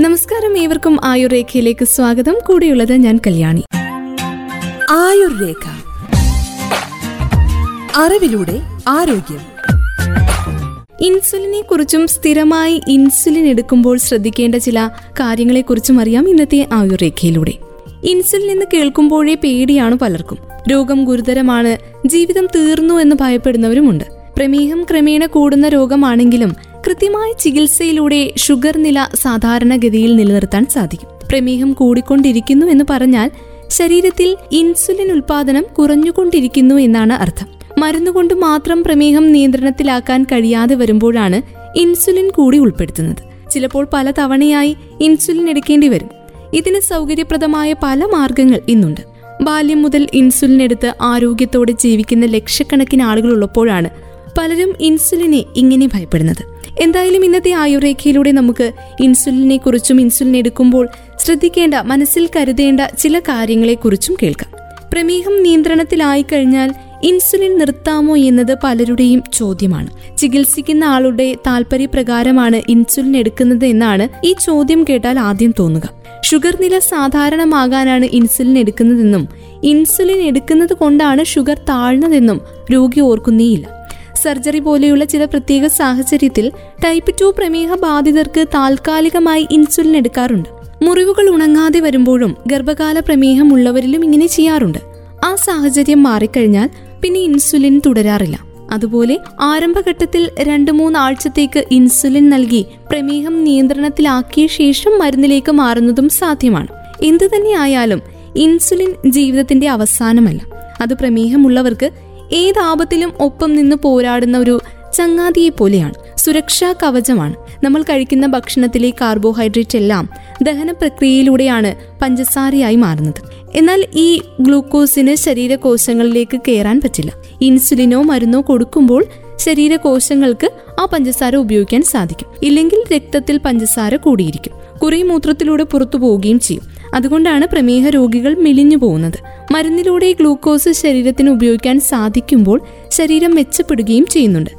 നമസ്കാരം ഏവർക്കും ആയുർരേഖയിലേക്ക് സ്വാഗതം. കൂടെയുള്ളത് ഞാൻ കല്യാണി. ആയുർരേഖ. അറിവിലൂടെ ആരോഗ്യം. ഇൻസുലിനെ കുറിച്ചും സ്ഥിരമായി ഇൻസുലിൻ എടുക്കുമ്പോൾ ശ്രദ്ധിക്കേണ്ട ചില കാര്യങ്ങളെക്കുറിച്ചും അറിയാം ഇന്നത്തെ ആയുർരേഖയിലൂടെ. ഇൻസുലിൻ എന്ന് കേൾക്കുമ്പോഴേ പേടിയാണ് പലർക്കും. രോഗം ഗുരുതരമാണ്. ജീവിതം തീർന്നു എന്ന് ഭയപ്പെടുന്നവരുമുണ്ട്. പ്രമേഹം ക്രമേണ കൂടുന്ന രോഗമാണെങ്കിലും കൃത്യമായ ചികിത്സയിലൂടെ ഷുഗർ നില സാധാരണഗതിയിൽ നിലനിർത്താൻ സാധിക്കും. പ്രമേഹം കൂടിക്കൊണ്ടിരിക്കുന്നു എന്ന് പറഞ്ഞാൽ ശരീരത്തിൽ ഇൻസുലിൻ ഉൽപാദനം കുറഞ്ഞുകൊണ്ടിരിക്കുന്നു എന്നാണ് അർത്ഥം. മരുന്നുകൊണ്ട് മാത്രം പ്രമേഹം നിയന്ത്രണത്തിലാക്കാൻ കഴിയാതെ വരുമ്പോഴാണ് ഇൻസുലിൻ കൂടി ഉൾപ്പെടുത്തുന്നത്. ചിലപ്പോൾ പല തവണയായി ഇൻസുലിൻ എടുക്കേണ്ടി വരും. ഇതിന് സൗകര്യപ്രദമായ പല മാർഗങ്ങൾ ഇന്നുണ്ട്. ബാല്യം മുതൽ ഇൻസുലിൻ എടുത്ത് ആരോഗ്യത്തോടെ ജീവിക്കുന്ന ലക്ഷക്കണക്കിന് ആളുകൾ ഉള്ളപ്പോഴാണ് പലരും ഇൻസുലിനെ ഇങ്ങനെ ഭയപ്പെടുന്നത്. എന്തായാലും ഇന്നത്തെ ആയുർരേഖയിലൂടെ നമുക്ക് ഇൻസുലിനെ കുറിച്ചും ഇൻസുലിൻ എടുക്കുമ്പോൾ ശ്രദ്ധിക്കേണ്ട മനസ്സിൽ കരുതേണ്ട ചില കാര്യങ്ങളെക്കുറിച്ചും കേൾക്കാം. പ്രമേഹം നിയന്ത്രണത്തിലായി കഴിഞ്ഞാൽ ഇൻസുലിൻ നിർത്താമോ എന്നത് പലരുടെയും ചോദ്യമാണ്. ചികിത്സിക്കുന്ന ആളുടെ താല്പര്യപ്രകാരമാണ് ഇൻസുലിൻ എടുക്കുന്നത് എന്നാണ് ഈ ചോദ്യം കേട്ടാൽ ആദ്യം തോന്നുക. ഷുഗർ നില സാധാരണമാകാനാണ് ഇൻസുലിൻ എടുക്കുന്നതെന്നും ഇൻസുലിൻ എടുക്കുന്നത് കൊണ്ടാണ് ഷുഗർ താഴ്ന്നതെന്നും രോഗി ഓർക്കുന്നേയില്ല. സർജറി പോലെയുള്ള ചില പ്രത്യേക സാഹചര്യത്തിൽ ടൈപ്പ് ടു പ്രമേഹ ബാധിതർക്ക് താൽക്കാലികമായി ഇൻസുലിൻ എടുക്കാറുണ്ട്. മുറിവുകൾ ഉണങ്ങാതെ വരുമ്പോഴും ഗർഭകാല പ്രമേഹം ഉള്ളവരിലും ഇങ്ങനെ ചെയ്യാറുണ്ട്. ആ സാഹചര്യം മാറിക്കഴിഞ്ഞാൽ പിന്നെ ഇൻസുലിൻ തുടരാറില്ല. അതുപോലെ ആരംഭഘട്ടത്തിൽ രണ്ട് മൂന്ന് ആഴ്ചത്തേക്ക് ഇൻസുലിൻ നൽകി പ്രമേഹം നിയന്ത്രണത്തിലാക്കിയ ശേഷം മരുന്നിലേക്ക് മാറുന്നതും സാധ്യമാണ്. എന്തു തന്നെയായാലും ഇൻസുലിൻ ജീവിതത്തിന്റെ അവസാനമല്ല. അത് പ്രമേഹമുള്ളവർക്ക് ഏതാപത്തിലും ഒപ്പം നിന്ന് പോരാടുന്ന ഒരു ചങ്ങാതിയെ പോലെയാണ്. സുരക്ഷാ കവചമാണ്. നമ്മൾ കഴിക്കുന്ന ഭക്ഷണത്തിലെ കാർബോഹൈഡ്രേറ്റ് എല്ലാം ദഹന പ്രക്രിയയിലൂടെയാണ് പഞ്ചസാരയായി മാറുന്നത്. എന്നാൽ ഈ ഗ്ലൂക്കോസിന് ശരീരകോശങ്ങളിലേക്ക് കയറാൻ പറ്റില്ല. ഇൻസുലിനോ മരുന്നോ കൊടുക്കുമ്പോൾ ശരീരകോശങ്ങൾക്ക് ആ പഞ്ചസാര ഉപയോഗിക്കാൻ സാധിക്കും. ഇല്ലെങ്കിൽ രക്തത്തിൽ പഞ്ചസാര കൂടിയിരിക്കും. കുറെ മൂത്രത്തിലൂടെ പുറത്തു പോവുകയും ചെയ്യും. അതുകൊണ്ടാണ് പ്രമേഹ രോഗികൾ മെലിഞ്ഞു പോകുന്നത്. മരുന്നിലൂടെ ഗ്ലൂക്കോസ് ശരീരത്തിന് ഉപയോഗിക്കാൻ സാധിക്കുമ്പോൾ ശരീരം മെച്ചപ്പെടുകയും ചെയ്യുന്നുണ്ട്.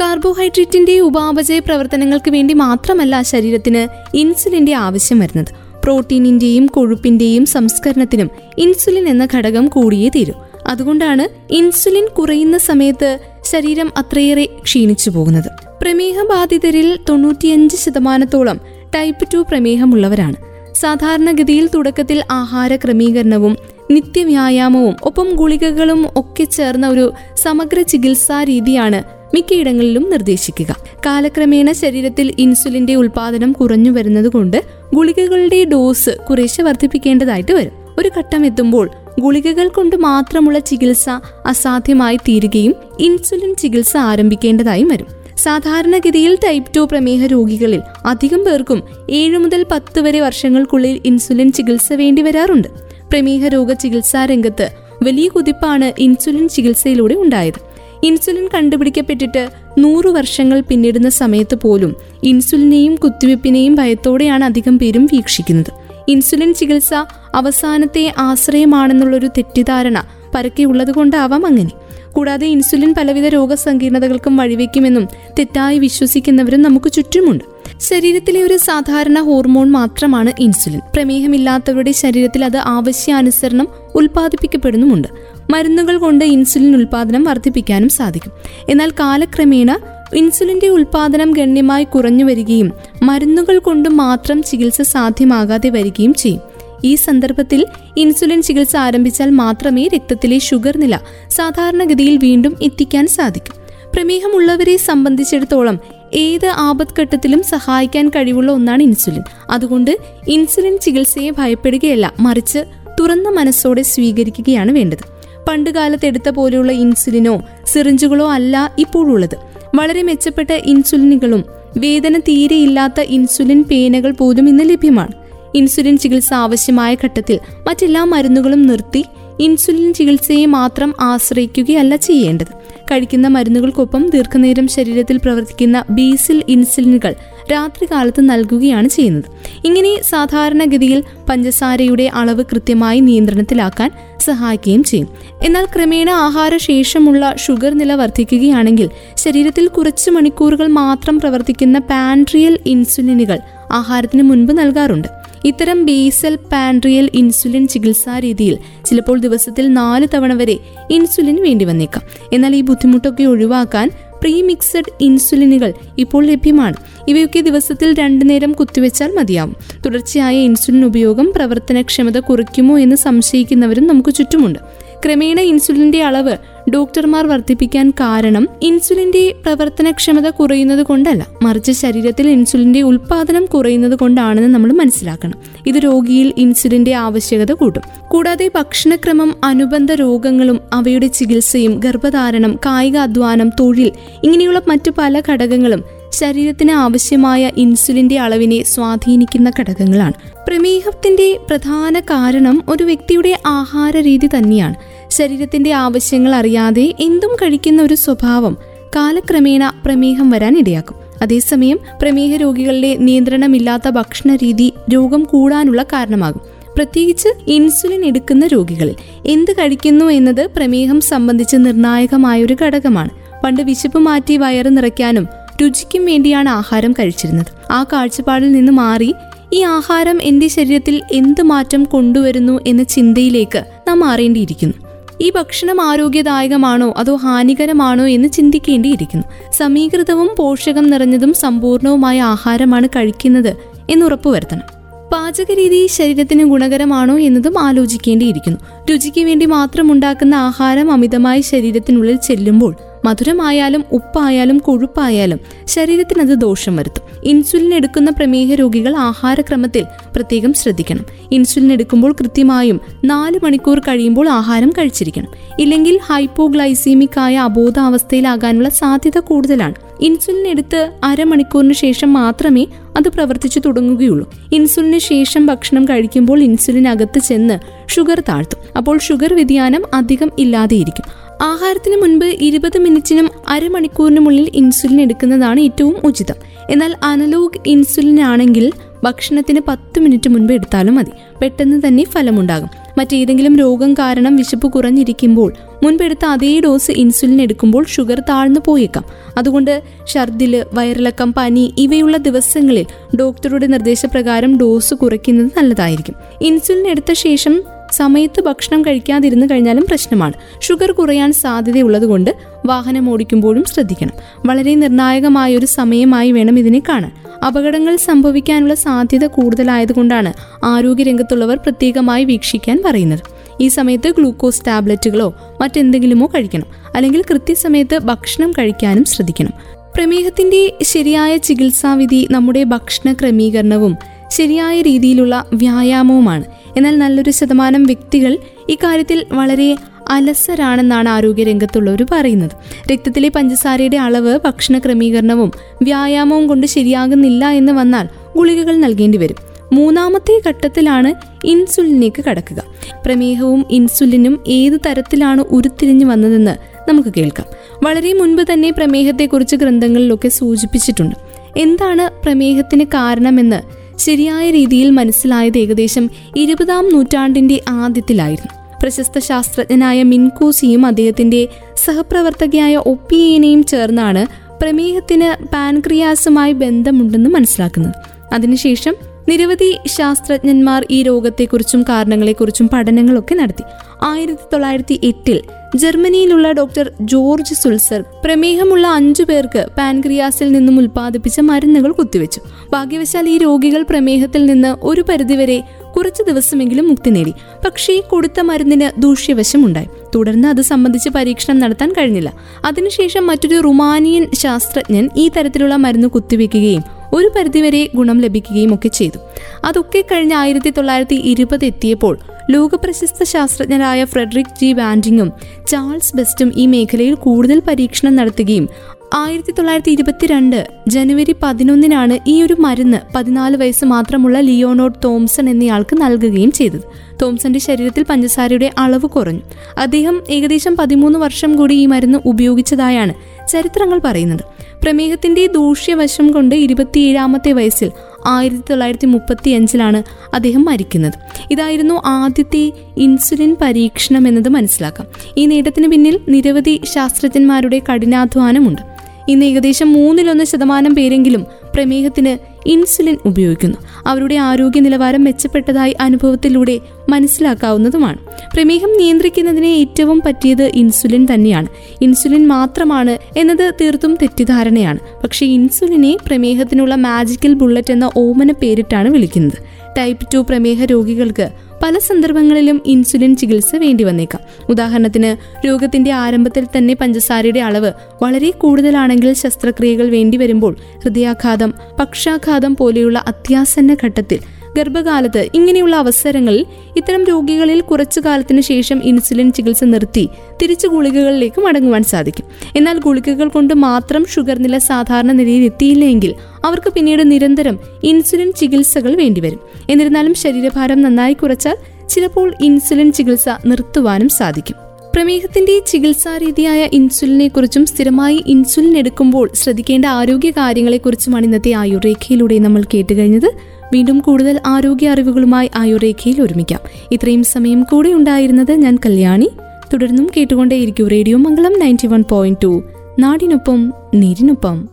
കാർബോഹൈഡ്രേറ്റിന്റെ ഉപാപചയ പ്രവർത്തനങ്ങൾക്ക് വേണ്ടി മാത്രമല്ല ശരീരത്തിന് ഇൻസുലിന്റെ ആവശ്യം വരുന്നത്. പ്രോട്ടീനിന്റെയും കൊഴുപ്പിന്റെയും സംസ്കരണത്തിനും ഇൻസുലിൻ എന്ന ഘടകം കൂടിയേ തീരൂ. അതുകൊണ്ടാണ് ഇൻസുലിൻ കുറയുന്ന സമയത്ത് ശരീരം അത്രയേറെ ക്ഷീണിച്ചു പോകുന്നത്. പ്രമേഹ ബാധിതരിൽ തൊണ്ണൂറ്റിയഞ്ച് ശതമാനത്തോളം ടൈപ്പ് ടു പ്രമേഹമുള്ളവരാണ്. സാധാരണഗതിയിൽ തുടക്കത്തിൽ ആഹാര ക്രമീകരണവും നിത്യവ്യായാമവും ഒപ്പം ഗുളികകളും ഒക്കെ ചേർന്ന ഒരു സമഗ്ര ചികിത്സാ രീതിയാണ് മിക്കയിടങ്ങളിലും നിർദ്ദേശിക്കുക. കാലക്രമേണ ശരീരത്തിൽ ഇൻസുലിന്റെ ഉൽപാദനം കുറഞ്ഞു വരുന്നതുകൊണ്ട് ഗുളികകളുടെ ഡോസ് കുറേശ്ശെ വർദ്ധിപ്പിക്കേണ്ടതായിട്ട് വരും. ഒരു ഘട്ടം എത്തുമ്പോൾ ഗുളികകൾ കൊണ്ട് മാത്രമുള്ള ചികിത്സ അസാധ്യമായി തീരുകയും ഇൻസുലിൻ ചികിത്സ ആരംഭിക്കേണ്ടതായും വരും. സാധാരണഗതിയിൽ ടൈപ്പ് ടു പ്രമേഹ രോഗികളിൽ അധികം പേർക്കും ഏഴു മുതൽ പത്ത് വരെ വർഷങ്ങൾക്കുള്ളിൽ ഇൻസുലിൻ ചികിത്സ വേണ്ടി വരാറുണ്ട്. പ്രമേഹ രോഗ ചികിത്സാ രംഗത്ത് വലിയ കുതിപ്പാണ് ഇൻസുലിൻ ചികിത്സയിലൂടെ ഉണ്ടായത്. ഇൻസുലിൻ കണ്ടുപിടിക്കപ്പെട്ടിട്ട് നൂറു വർഷങ്ങൾ പിന്നിടുന്ന സമയത്ത് പോലും ഇൻസുലിനെയും കുത്തിവെപ്പിനെയും ഭയത്തോടെയാണ് അധികം പേരും വീക്ഷിക്കുന്നത്. ഇൻസുലിൻ ചികിത്സ അവസാനത്തെ ആശ്രയമാണെന്നുള്ളൊരു തെറ്റിദ്ധാരണ പരക്കെ ഉള്ളതുകൊണ്ടാവാം അങ്ങനെ. കൂടാതെ ഇൻസുലിൻ പലവിധ രോഗസങ്കീർണതകൾക്കും വഴിവെക്കുമെന്നും തെറ്റായി വിശ്വസിക്കുന്നവരും നമുക്ക് ചുറ്റുമുണ്ട്. ശരീരത്തിലെ ഒരു സാധാരണ ഹോർമോൺ മാത്രമാണ് ഇൻസുലിൻ. പ്രമേഹമില്ലാത്തവരുടെ ശരീരത്തിൽ അത് ആവശ്യാനുസരണം ഉൽപ്പാദിപ്പിക്കപ്പെടുന്നുമുണ്ട്. മരുന്നുകൾ കൊണ്ട് ഇൻസുലിൻ ഉൽപാദനം വർദ്ധിപ്പിക്കാനും സാധിക്കും. എന്നാൽ കാലക്രമേണ ഇൻസുലിന്റെ ഉൽപാദനം ഗണ്യമായി കുറഞ്ഞു വരികയും മരുന്നുകൾ കൊണ്ട് മാത്രം ചികിത്സ സാധ്യമാകാതെ വരികയും ചെയ്യും. ഈ സന്ദർഭത്തിൽ ഇൻസുലിൻ ചികിത്സ ആരംഭിച്ചാൽ മാത്രമേ രക്തത്തിലെ ഷുഗർ നില സാധാരണഗതിയിൽ വീണ്ടും എത്തിക്കാൻ സാധിക്കും. പ്രമേഹമുള്ളവരെ സംബന്ധിച്ചിടത്തോളം ഏത് ആപത്ഘട്ടത്തിലും സഹായിക്കാൻ കഴിവുള്ള ഒന്നാണ് ഇൻസുലിൻ. അതുകൊണ്ട് ഇൻസുലിൻ ചികിത്സയെ ഭയപ്പെടുകയല്ല മറിച്ച് തുറന്ന മനസ്സോടെ സ്വീകരിക്കുകയാണ് വേണ്ടത്. പണ്ടുകാലത്ത് എടുത്ത പോലെയുള്ള ഇൻസുലിനോ സിറിഞ്ചുകളോ അല്ല ഇപ്പോഴുള്ളത് വളരെ മെച്ചപ്പെട്ട ഇൻസുലിനുകളും വേദന തീരെയില്ലാത്ത ഇൻസുലിൻ പേനകൾ പോലും ഇന്ന് ലഭ്യമാണ്. ഇൻസുലിൻ ചികിത്സ ആവശ്യമായ ഘട്ടത്തിൽ മറ്റെല്ലാ മരുന്നുകളും നിർത്തി ഇൻസുലിൻ ചികിത്സയെ മാത്രം ആശ്രയിക്കുകയല്ല ചെയ്യേണ്ടത്. കഴിക്കുന്ന മരുന്നുകൾക്കൊപ്പം ദീർഘനേരം ശരീരത്തിൽ പ്രവർത്തിക്കുന്ന ബീസിൽ ഇൻസുലിനുകൾ രാത്രികാലത്ത് നൽകുകയാണ് ചെയ്യുന്നത്. ഇങ്ങനെ സാധാരണഗതിയിൽ പഞ്ചസാരയുടെ അളവ് കൃത്യമായി നിയന്ത്രണത്തിലാക്കാൻ സഹായിക്കുകയും ചെയ്യും. എന്നാൽ ക്രമേണ ആഹാരശേഷമുള്ള ഷുഗർ നില വർദ്ധിക്കുകയാണെങ്കിൽ ശരീരത്തിൽ കുറച്ച് മണിക്കൂറുകൾ മാത്രം പ്രവർത്തിക്കുന്ന പാൻട്രിയൽ ഇൻസുലിനുകൾ ആഹാരത്തിന് മുൻപ് നൽകാറുണ്ട്. ഇത്തരം ബേസൽ പാൻട്രിയൽ ഇൻസുലിൻ ചികിത്സാ രീതിയിൽ ചിലപ്പോൾ ദിവസത്തിൽ നാല് തവണ വരെ ഇൻസുലിൻ വേണ്ടി വന്നേക്കാം. എന്നാൽ ഈ ബുദ്ധിമുട്ടൊക്കെ ഒഴിവാക്കാൻ പ്രീമിക്സഡ് ഇൻസുലിനുകൾ ഇപ്പോൾ ലഭ്യമാണ്. ഇവയൊക്കെ ദിവസത്തിൽ രണ്ടു നേരം കുത്തിവെച്ചാൽ മതിയാവും. തുടർച്ചയായ ഇൻസുലിൻ ഉപയോഗം പ്രവർത്തനക്ഷമത കുറയ്ക്കുമോ എന്ന് സംശയിക്കുന്നവരും നമുക്ക് ചുറ്റുമുണ്ട്. ക്രമേണ ഇൻസുലിന്റെ അളവ് ഡോക്ടർമാർ വർദ്ധിപ്പിക്കാൻ കാരണം ഇൻസുലിന്റെ പ്രവർത്തനക്ഷമത കുറയുന്നത് കൊണ്ടല്ല. മറിച്ച് ശരീരത്തിൽ ഇൻസുലിന്റെ ഉൽപാദനം കുറയുന്നത് കൊണ്ടാണെന്ന് നമ്മൾ മനസ്സിലാക്കണം. ഇത് രോഗിയിൽ ഇൻസുലിന്റെ ആവശ്യകത കൂട്ടും. കൂടാതെ ഭക്ഷണക്രമം അനുബന്ധ രോഗങ്ങളും അവയുടെ ചികിത്സയും ഗർഭധാരണം കായിക അധ്വാനം തൊഴിൽ ഇങ്ങനെയുള്ള മറ്റു പല ഘടകങ്ങളും ശരീരത്തിന് ആവശ്യമായ ഇൻസുലിന്റെ അളവിനെ സ്വാധീനിക്കുന്ന ഘടകങ്ങളാണ്. പ്രമേഹത്തിന്റെ പ്രധാന കാരണം ഒരു വ്യക്തിയുടെ ആഹാര രീതി തന്നെയാണ്. ശരീരത്തിന്റെ ആവശ്യങ്ങൾ അറിയാതെ എന്തും കഴിക്കുന്ന ഒരു സ്വഭാവം കാലക്രമേണ പ്രമേഹം വരാൻ ഇടയാക്കും. അതേസമയം പ്രമേഹ രോഗികളിലെ നിയന്ത്രണമില്ലാത്ത ഭക്ഷണ രീതി രോഗം കൂടാനുള്ള കാരണമാകും. പ്രത്യേകിച്ച് ഇൻസുലിൻ എടുക്കുന്ന രോഗികളിൽ എന്ത് കഴിക്കുന്നു എന്നത് പ്രമേഹം സംബന്ധിച്ച് നിർണായകമായ ഒരു ഘടകമാണ്. പണ്ട് വിശപ്പ് മാറ്റി വയറ് നിറയ്ക്കാനും രുചിക്കും വേണ്ടിയാണ് ആഹാരം കഴിച്ചിരുന്നത്. ആ കാഴ്ചപ്പാടിൽ നിന്ന് മാറി ഈ ആഹാരം എന്റെ ശരീരത്തിൽ എന്ത് മാറ്റം കൊണ്ടുവരുന്നു എന്ന ചിന്തയിലേക്ക് നാം മാറേണ്ടിയിരിക്കുന്നു. ഈ ഭക്ഷണം ആരോഗ്യദായകമാണോ അതോ ഹാനികരമാണോ എന്ന് ചിന്തിക്കേണ്ടിയിരിക്കുന്നു. സമീകൃതവും പോഷകം നിറഞ്ഞതും സമ്പൂർണവുമായ ആഹാരമാണ് കഴിക്കുന്നത് എന്ന് ഉറപ്പുവരുത്തണം പാചകരീതി ശരീരത്തിന് ഗുണകരമാണോ എന്നതും ആലോചിക്കേണ്ടിയിരിക്കുന്നു. രുചിക്ക് വേണ്ടി മാത്രം ഉണ്ടാക്കുന്ന ആഹാരം അമിതമായി ശരീരത്തിനുള്ളിൽ ചെല്ലുമ്പോൾ മധുരമായാലും ഉപ്പായാലും കൊഴുപ്പായാലും ശരീരത്തിന് അത് ദോഷം വരുത്തും. ഇൻസുലിൻ എടുക്കുന്ന പ്രമേഹ രോഗികൾ ആഹാരക്രമത്തിൽ പ്രത്യേകം ശ്രദ്ധിക്കണം. ഇൻസുലിൻ എടുക്കുമ്പോൾ കൃത്യമായും നാല് മണിക്കൂർ കഴിയുമ്പോൾ ആഹാരം കഴിച്ചിരിക്കണം. ഇല്ലെങ്കിൽ ഹൈപ്പോഗ്ലൈസീമിക് ആയ അബോധാവസ്ഥയിലാകാനുള്ള സാധ്യത കൂടുതലാണ്. ഇൻസുലിൻ എടുത്ത് അരമണിക്കൂറിന് ശേഷം മാത്രമേ അത് പ്രവർത്തിച്ചു തുടങ്ങുകയുള്ളൂ. ഇൻസുലിന് ശേഷം ഭക്ഷണം കഴിക്കുമ്പോൾ ഇൻസുലിൻ അകത്ത് ചെന്ന് ഷുഗർ താഴ്ത്തും. അപ്പോൾ ഷുഗർ വ്യതിയാനം അധികം ഇല്ലാതെയിരിക്കും. ആഹാരത്തിന് മുൻപ് ഇരുപത് മിനിറ്റിനും അരമണിക്കൂറിനുമുള്ളിൽ ഇൻസുലിൻ എടുക്കുന്നതാണ് ഏറ്റവും ഉചിതം. എന്നാൽ അനലോഗ് ഇൻസുലിൻ ആണെങ്കിൽ ഭക്ഷണത്തിന് പത്ത് മിനിറ്റ് മുൻപ് എടുത്താലും മതി. പെട്ടെന്ന് തന്നെ ഫലമുണ്ടാകും. മറ്റേതെങ്കിലും രോഗം കാരണം വിശപ്പ് കുറഞ്ഞിരിക്കുമ്പോൾ മുൻപെടുത്ത അതേ ഡോസ് ഇൻസുലിൻ എടുക്കുമ്പോൾ ഷുഗർ താഴ്ന്നു പോയേക്കാം. അതുകൊണ്ട് ഛർദിൽ വയറിളക്കം പനി ഇവയുള്ള ദിവസങ്ങളിൽ ഡോക്ടറുടെ നിർദ്ദേശപ്രകാരം ഡോസ് കുറയ്ക്കുന്നത് നല്ലതായിരിക്കും. ഇൻസുലിൻ എടുത്ത ശേഷം സമയത്ത് ഭക്ഷണം കഴിക്കാതിരുന്നു കഴിഞ്ഞാലും പ്രശ്നമാണ്. ഷുഗർ കുറയാൻ സാധ്യതയുള്ളതുകൊണ്ട് വാഹനം ഓടിക്കുമ്പോഴും ശ്രദ്ധിക്കണം. വളരെ നിർണായകമായ ഒരു സമയമായി വേണം ഇതിനെ കാണാൻ. അപകടങ്ങൾ സംഭവിക്കാനുള്ള സാധ്യത കൂടുതലായതുകൊണ്ടാണ് ആരോഗ്യരംഗത്തുള്ളവർ പ്രത്യേകമായി വീക്ഷിക്കാൻ പറയുന്നത്. ഈ സമയത്ത് ഗ്ലൂക്കോസ് ടാബ്ലറ്റുകളോ മറ്റെന്തെങ്കിലുമോ കഴിക്കണം. അല്ലെങ്കിൽ കൃത്യസമയത്ത് ഭക്ഷണം കഴിക്കാനും ശ്രദ്ധിക്കണം. പ്രമേഹത്തിന്റെ ശരിയായ ചികിത്സാവിധി നമ്മുടെ ഭക്ഷണ ക്രമീകരണവും ശരിയായ രീതിയിലുള്ള വ്യായാമവുമാണ്. എന്നാൽ നല്ലൊരു ശതമാനം വ്യക്തികൾ ഇക്കാര്യത്തിൽ വളരെ അലസരാണെന്നാണ് ആരോഗ്യരംഗത്തുള്ളവർ പറയുന്നത്. രക്തത്തിലെ പഞ്ചസാരയുടെ അളവ് ഭക്ഷണ ക്രമീകരണവും വ്യായാമവും കൊണ്ട് ശരിയാകുന്നില്ല എന്ന് വന്നാൽ ഗുളികകൾ നൽകേണ്ടി വരും. മൂന്നാമത്തെ ഘട്ടത്തിലാണ് ഇൻസുലിനിലേക്ക് കടക്കുക. പ്രമേഹവും ഇൻസുലിനും ഏത് തരത്തിലാണ് ഉരുത്തിരിഞ്ഞു വന്നതെന്ന് നമുക്ക് കേൾക്കാം. വളരെ മുൻപ് തന്നെ പ്രമേഹത്തെക്കുറിച്ച് ഗ്രന്ഥങ്ങളിലൊക്കെ സൂചിപ്പിച്ചിട്ടുണ്ട്. എന്താണ് പ്രമേഹത്തിന് കാരണമെന്ന് ശരിയായ രീതിയിൽ മനസ്സിലായത് ഏകദേശം ഇരുപതാം നൂറ്റാണ്ടിന്റെ ആദ്യത്തിലായിരുന്നു. പ്രശസ്ത ശാസ്ത്രജ്ഞനായ മിൻകൂസിയും അദ്ദേഹത്തിന്റെ സഹപ്രവർത്തകയായ ഒപ്പിയേനയും ചേർന്നാണ് പ്രമേഹത്തിന് പാൻക്രിയാസുമായി ബന്ധമുണ്ടെന്ന് മനസ്സിലാക്കുന്നത്. അതിനുശേഷം നിരവധി ശാസ്ത്രജ്ഞന്മാർ ഈ രോഗത്തെക്കുറിച്ചും കാരണങ്ങളെക്കുറിച്ചും പഠനങ്ങളൊക്കെ നടത്തി. ആയിരത്തി തൊള്ളായിരത്തി എട്ടിൽ ജർമ്മനിയിലുള്ള ഡോക്ടർ ജോർജ് സുൽസർ പ്രമേഹമുള്ള അഞ്ചു പേർക്ക് പാൻക്രിയാസിൽ നിന്നും ഉൽപ്പാദിപ്പിച്ച മരുന്നുകൾ കുത്തിവെച്ചു. ഭാഗ്യവശാൽ ഈ രോഗികൾ പ്രമേഹത്തിൽ നിന്ന് ഒരു പരിധിവരെ കുറച്ച് ദിവസമെങ്കിലും മുക്തി നേടി. പക്ഷേ കൊടുത്ത മരുന്നിന് ദൂഷ്യവശമുണ്ടായി. തുടർന്ന് അത് സംബന്ധിച്ച് പരീക്ഷണം നടത്താൻ കഴിഞ്ഞില്ല. അതിനുശേഷം മറ്റൊരു റുമാനിയൻ ശാസ്ത്രജ്ഞൻ ഈ തരത്തിലുള്ള മരുന്ന് കുത്തിവെക്കുകയും ഒരു പരിധിവരെ ഗുണം ലഭിക്കുകയും ഒക്കെ ചെയ്തു. അതൊക്കെ കഴിഞ്ഞ ആയിരത്തി തൊള്ളായിരത്തി ഇരുപത് എത്തിയപ്പോൾ ലോകപ്രശസ്ത ശാസ്ത്രജ്ഞരായ ഫ്രെഡറിക് ജി ബാൻഡിങ്ങും ചാൾസ് ബെസ്റ്റും ഈ മേഖലയിൽ കൂടുതൽ പരീക്ഷണം നടത്തുകയും ആയിരത്തി തൊള്ളായിരത്തി ഇരുപത്തിരണ്ട് ജനുവരി പതിനൊന്നിനാണ് ഈ ഒരു മരുന്ന് പതിനാല് വയസ്സ് മാത്രമുള്ള ലിയോണോഡ് തോംസൺ എന്നയാൾക്ക് നൽകുകയും ചെയ്തത്. തോംസന്റെ ശരീരത്തിൽ പഞ്ചസാരയുടെ അളവ് കുറഞ്ഞു. അദ്ദേഹം ഏകദേശം പതിമൂന്ന് വർഷം കൂടി ഈ മരുന്ന് ഉപയോഗിച്ചതായാണ് ചരിത്രങ്ങൾ പറയുന്നത്. പ്രമേഹത്തിന്റെ ദൂഷ്യവശം കൊണ്ട് ഇരുപത്തിയേഴാമത്തെ വയസ്സിൽ ആയിരത്തി തൊള്ളായിരത്തി മുപ്പത്തി അഞ്ചിലാണ് അദ്ദേഹം മരിക്കുന്നത്. ഇതായിരുന്നു ആദ്യത്തെ ഇൻസുലിൻ പരീക്ഷണം എന്നത് മനസ്സിലാക്കാം. ഈ നേട്ടത്തിന് പിന്നിൽ നിരവധി ശാസ്ത്രജ്ഞന്മാരുടെ കഠിനാധ്വാനമുണ്ട്. ഇന്ന് ഏകദേശം മൂന്നിലൊന്ന് ശതമാനം പേരെങ്കിലും പ്രമേഹത്തിന് ഇൻസുലിൻ ഉപയോഗിക്കുന്നു. അവരുടെ ആരോഗ്യ നിലവാരം മെച്ചപ്പെട്ടതായി അനുഭവത്തിലൂടെ മനസ്സിലാക്കാവുന്നതുമാണ്. പ്രമേഹം നിയന്ത്രിക്കുന്നതിന് ഏറ്റവും പറ്റിയത് ഇൻസുലിൻ തന്നെയാണ്. ഇൻസുലിൻ മാത്രമാണ് എന്നത് തീർത്തും തെറ്റിദ്ധാരണയാണ്. പക്ഷേ ഇൻസുലിനെ പ്രമേഹത്തിനുള്ള മാജിക്കൽ ബുള്ളറ്റ് എന്ന ഓമന പേരിട്ടാണ് വിളിക്കുന്നത്. ടൈപ്പ് ടു പ്രമേഹ രോഗികൾക്ക് പല സന്ദർഭങ്ങളിലും ഇൻസുലിൻ ചികിത്സ വേണ്ടി വന്നേക്കാം ഉദാഹരണത്തിന് രോഗത്തിന്റെ ആരംഭത്തിൽ തന്നെ പഞ്ചസാരയുടെ അളവ് വളരെ കൂടുതലാണെങ്കിൽ ശസ്ത്രക്രിയകൾ വേണ്ടി വരുമ്പോൾ ഹൃദയാഘാതം പക്ഷാഘാതം പോലെയുള്ള അത്യാസന്ന ഘട്ടത്തിൽ ഗർഭകാലത്ത് ഇങ്ങനെയുള്ള അവസരങ്ങളിൽ ഇത്തരം രോഗികളിൽ കുറച്ചു കാലത്തിന് ശേഷം ഇൻസുലിൻ ചികിത്സ നിർത്തി തിരിച്ചു ഗുളികകളിലേക്ക് മടങ്ങുവാൻ സാധിക്കും. എന്നാൽ ഗുളികകൾ കൊണ്ട് മാത്രം ഷുഗർ നില സാധാരണ നിലയിൽ എത്തിയില്ലെങ്കിൽ അവർക്ക് പിന്നീട് നിരന്തരം ഇൻസുലിൻ ചികിത്സകൾ വേണ്ടിവരും. എന്നിരുന്നാലും ശരീരഭാരം നന്നായി കുറച്ചാൽ ചിലപ്പോൾ ഇൻസുലിൻ ചികിത്സ നിർത്തുവാനും സാധിക്കും. പ്രമേഹത്തിന്റെ ചികിത്സാ രീതിയായ ഇൻസുലിനെ കുറിച്ചും സ്ഥിരമായി ഇൻസുലിൻ എടുക്കുമ്പോൾ ശ്രദ്ധിക്കേണ്ട ആരോഗ്യ കാര്യങ്ങളെക്കുറിച്ചുമാണ് ഇന്നത്തെ ആയുർരേഖയിലൂടെ നമ്മൾ കേട്ടുകഴിഞ്ഞത്. വീണ്ടും കൂടുതൽ ആരോഗ്യ അറിവുകളുമായി ആയുർരേഖയിൽ ഒരുമിക്കാം. ഇത്രയും സമയം കൂടെ ഉണ്ടായിരുന്നത് ഞാൻ കല്യാണി. തുടർന്നും കേട്ടുകൊണ്ടേയിരിക്കും radio Mangalam ninety one point two. നാടിനൊപ്പം നീരിനൊപ്പം.